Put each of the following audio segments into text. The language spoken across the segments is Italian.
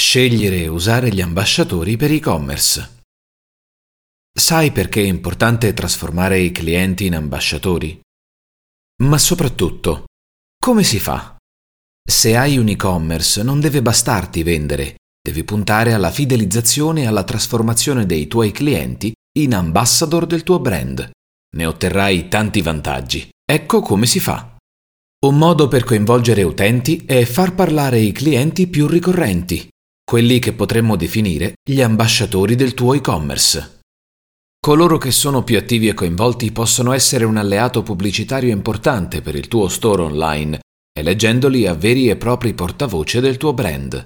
Scegliere e usare gli ambasciatori per e-commerce. Sai perché è importante trasformare i clienti in ambasciatori? Ma soprattutto, come si fa? Se hai un e-commerce non deve bastarti vendere, devi puntare alla fidelizzazione e alla trasformazione dei tuoi clienti in ambassador del tuo brand. Ne otterrai tanti vantaggi. Ecco come si fa. Un modo per coinvolgere utenti è far parlare i clienti più ricorrenti, quelli che potremmo definire gli ambasciatori del tuo e-commerce. Coloro che sono più attivi e coinvolti possono essere un alleato pubblicitario importante per il tuo store online, eleggendoli a veri e propri portavoce del tuo brand.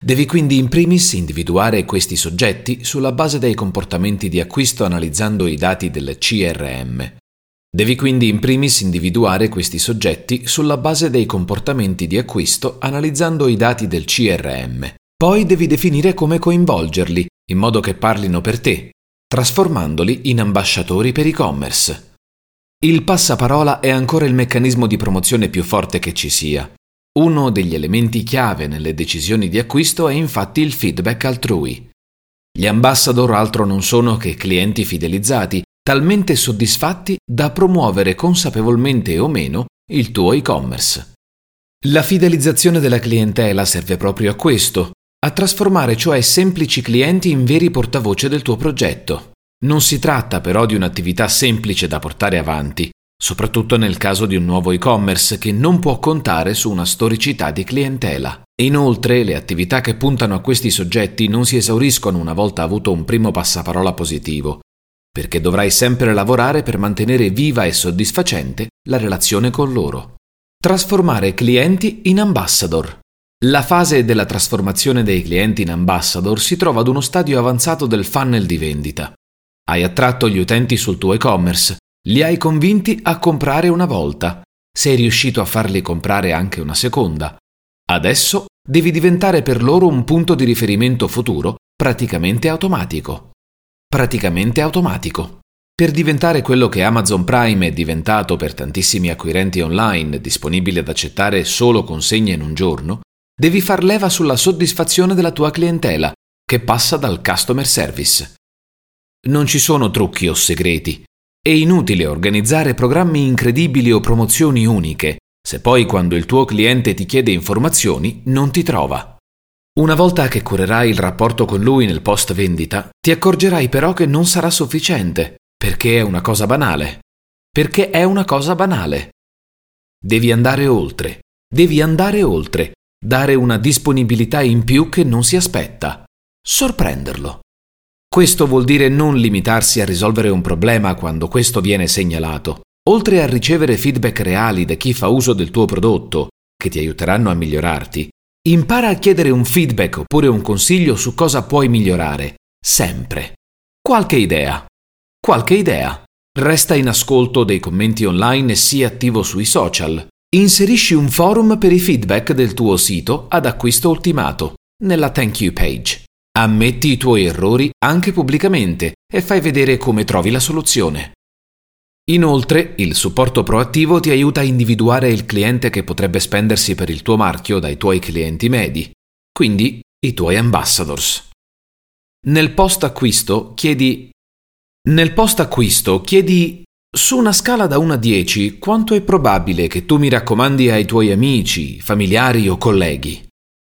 Devi quindi in primis individuare questi soggetti sulla base dei comportamenti di acquisto analizzando i dati del CRM. Devi quindi in primis individuare questi soggetti sulla base dei comportamenti di acquisto analizzando i dati del CRM. Poi devi definire come coinvolgerli, in modo che parlino per te, trasformandoli in ambasciatori per e-commerce. Il passaparola è ancora il meccanismo di promozione più forte che ci sia. Uno degli elementi chiave nelle decisioni di acquisto è infatti il feedback altrui. Gli ambassador altro non sono che clienti fidelizzati, talmente soddisfatti da promuovere consapevolmente o meno il tuo e-commerce. La fidelizzazione della clientela serve proprio a questo, a trasformare cioè semplici clienti in veri portavoce del tuo progetto. Non si tratta però di un'attività semplice da portare avanti, soprattutto nel caso di un nuovo e-commerce che non può contare su una storicità di clientela. Inoltre, le attività che puntano a questi soggetti non si esauriscono una volta avuto un primo passaparola positivo, perché dovrai sempre lavorare per mantenere viva e soddisfacente la relazione con loro. Trasformare clienti in ambassador. La fase della trasformazione dei clienti in ambassador si trova ad uno stadio avanzato del funnel di vendita. Hai attratto gli utenti sul tuo e-commerce, li hai convinti a comprare una volta, sei riuscito a farli comprare anche una seconda. Adesso devi diventare per loro un punto di riferimento futuro praticamente automatico. Praticamente automatico. Per diventare quello che Amazon Prime è diventato per tantissimi acquirenti online, disponibile ad accettare solo consegne in un giorno, devi far leva sulla soddisfazione della tua clientela, che passa dal customer service. Non ci sono trucchi o segreti. È inutile organizzare programmi incredibili o promozioni uniche, se poi quando il tuo cliente ti chiede informazioni non ti trova. Una volta che curerai il rapporto con lui nel post vendita, ti accorgerai però che non sarà sufficiente, perché è una cosa banale. Perché è una cosa banale. Devi andare oltre, devi andare oltre, dare una disponibilità in più che non si aspetta, sorprenderlo. Questo vuol dire non limitarsi a risolvere un problema quando questo viene segnalato. Oltre a ricevere feedback reali da chi fa uso del tuo prodotto, che ti aiuteranno a migliorarti, impara a chiedere un feedback oppure un consiglio su cosa puoi migliorare, sempre. Qualche idea. Qualche idea. Resta in ascolto dei commenti online e sii attivo sui social. Inserisci un forum per i feedback del tuo sito ad acquisto ultimato, nella thank you page. Ammetti i tuoi errori anche pubblicamente e fai vedere come trovi la soluzione. Inoltre, il supporto proattivo ti aiuta a individuare il cliente che potrebbe spendersi per il tuo marchio dai tuoi clienti medi, quindi i tuoi ambassadors. Nel post acquisto chiedi Nel post acquisto chiedi su una scala da 1 a 10, quanto è probabile che tu mi raccomandi ai tuoi amici, familiari o colleghi?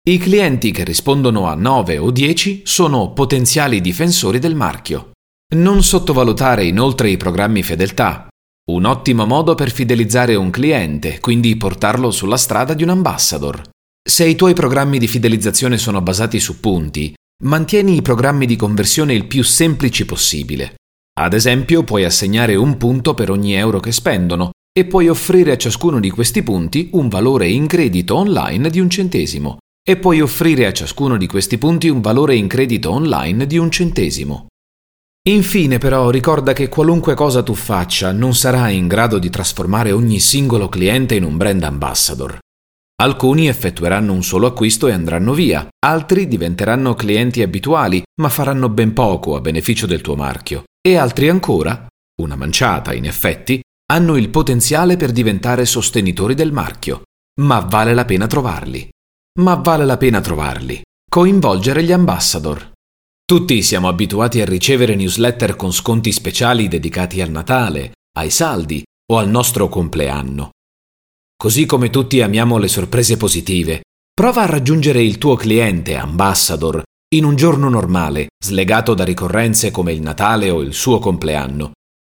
I clienti che rispondono a 9 o 10 sono potenziali difensori del marchio. Non sottovalutare inoltre i programmi fedeltà. Un ottimo modo per fidelizzare un cliente, quindi portarlo sulla strada di un ambassador. Se i tuoi programmi di fidelizzazione sono basati su punti, mantieni i programmi di conversione il più semplici possibile. Ad esempio, puoi assegnare un punto per ogni euro che spendono e puoi offrire a ciascuno di questi punti un valore in credito online di un centesimo e puoi offrire a ciascuno di questi punti un valore in credito online di un centesimo. Infine però ricorda che qualunque cosa tu faccia non sarai in grado di trasformare ogni singolo cliente in un brand ambassador. Alcuni effettueranno un solo acquisto e andranno via, altri diventeranno clienti abituali ma faranno ben poco a beneficio del tuo marchio e altri ancora, una manciata in effetti, hanno il potenziale per diventare sostenitori del marchio, ma vale la pena trovarli. Ma vale la pena trovarli. Coinvolgere gli ambassador. Tutti siamo abituati a ricevere newsletter con sconti speciali dedicati al Natale, ai saldi o al nostro compleanno. Così come tutti amiamo le sorprese positive, prova a raggiungere il tuo cliente ambassador in un giorno normale, slegato da ricorrenze come il Natale o il suo compleanno.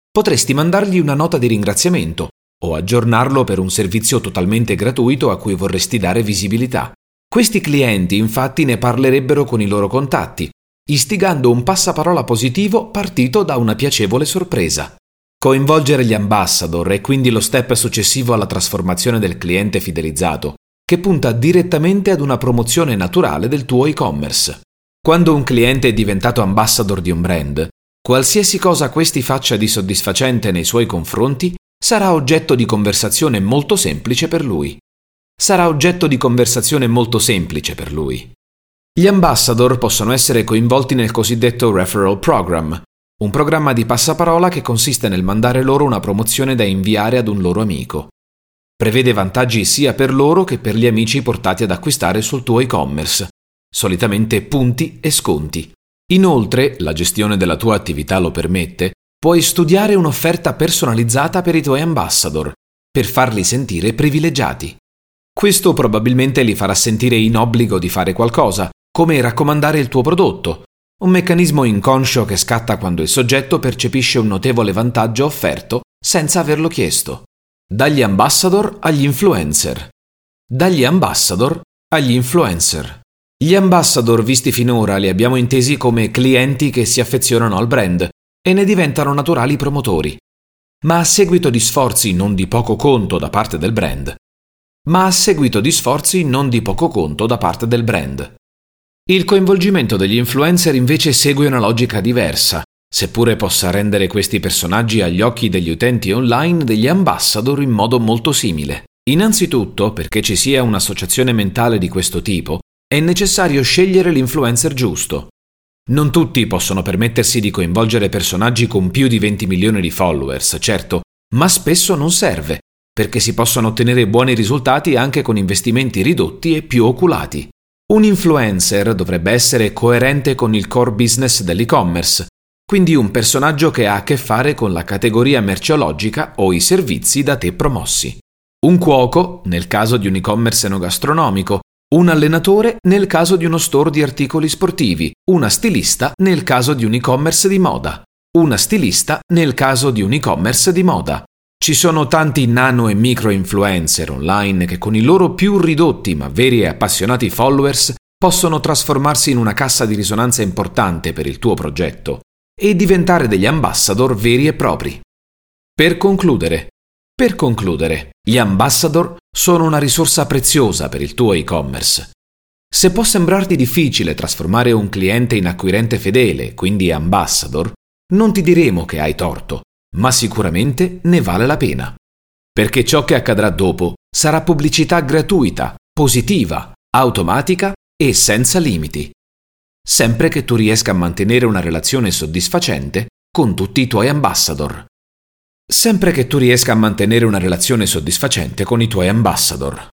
Potresti mandargli una nota di ringraziamento o aggiornarlo per un servizio totalmente gratuito a cui vorresti dare visibilità. Questi clienti infatti ne parlerebbero con i loro contatti, istigando un passaparola positivo partito da una piacevole sorpresa. Coinvolgere gli ambassador è quindi lo step successivo alla trasformazione del cliente fidelizzato, che punta direttamente ad una promozione naturale del tuo e-commerce. Quando un cliente è diventato ambassador di un brand, qualsiasi cosa questi faccia di soddisfacente nei suoi confronti sarà oggetto di conversazione molto semplice per lui sarà oggetto di conversazione molto semplice per lui. Gli ambassador possono essere coinvolti nel cosiddetto referral program, un programma di passaparola che consiste nel mandare loro una promozione da inviare ad un loro amico. Prevede vantaggi sia per loro che per gli amici portati ad acquistare sul tuo e-commerce, solitamente punti e sconti. Inoltre, la gestione della tua attività lo permette, puoi studiare un'offerta personalizzata per i tuoi ambassador, per farli sentire privilegiati. Questo probabilmente li farà sentire in obbligo di fare qualcosa, come raccomandare il tuo prodotto, un meccanismo inconscio che scatta quando il soggetto percepisce un notevole vantaggio offerto senza averlo chiesto. Dagli ambassador agli influencer. Dagli ambassador agli influencer. Gli ambassador visti finora li abbiamo intesi come clienti che si affezionano al brand e ne diventano naturali promotori. Ma a seguito di sforzi non di poco conto da parte del brand, ma a seguito di sforzi non di poco conto da parte del brand. Il coinvolgimento degli influencer invece segue una logica diversa, seppure possa rendere questi personaggi agli occhi degli utenti online degli ambassador in modo molto simile. Innanzitutto, perché ci sia un'associazione mentale di questo tipo, è necessario scegliere l'influencer giusto. Non tutti possono permettersi di coinvolgere personaggi con più di 20 milioni di followers, certo, ma spesso non serve, perché si possono ottenere buoni risultati anche con investimenti ridotti e più oculati. Un influencer dovrebbe essere coerente con il core business dell'e-commerce, quindi un personaggio che ha a che fare con la categoria merceologica o i servizi da te promossi. Un cuoco, nel caso di un e-commerce enogastronomico, un allenatore nel caso di uno store di articoli sportivi, una stilista nel caso di un e-commerce di moda, una stilista nel caso di un e-commerce di moda, ci sono tanti nano e micro influencer online che con i loro più ridotti ma veri e appassionati followers possono trasformarsi in una cassa di risonanza importante per il tuo progetto e diventare degli ambassador veri e propri. Per concludere, per concludere, gli ambassador sono una risorsa preziosa per il tuo e-commerce. Se può sembrarti difficile trasformare un cliente in acquirente fedele, quindi ambassador, non ti diremo che hai torto, ma sicuramente ne vale la pena. Perché ciò che accadrà dopo sarà pubblicità gratuita, positiva, automatica e senza limiti. Sempre che tu riesca a mantenere una relazione soddisfacente con tutti i tuoi ambassador. Sempre che tu riesca a mantenere una relazione soddisfacente con i tuoi ambassador.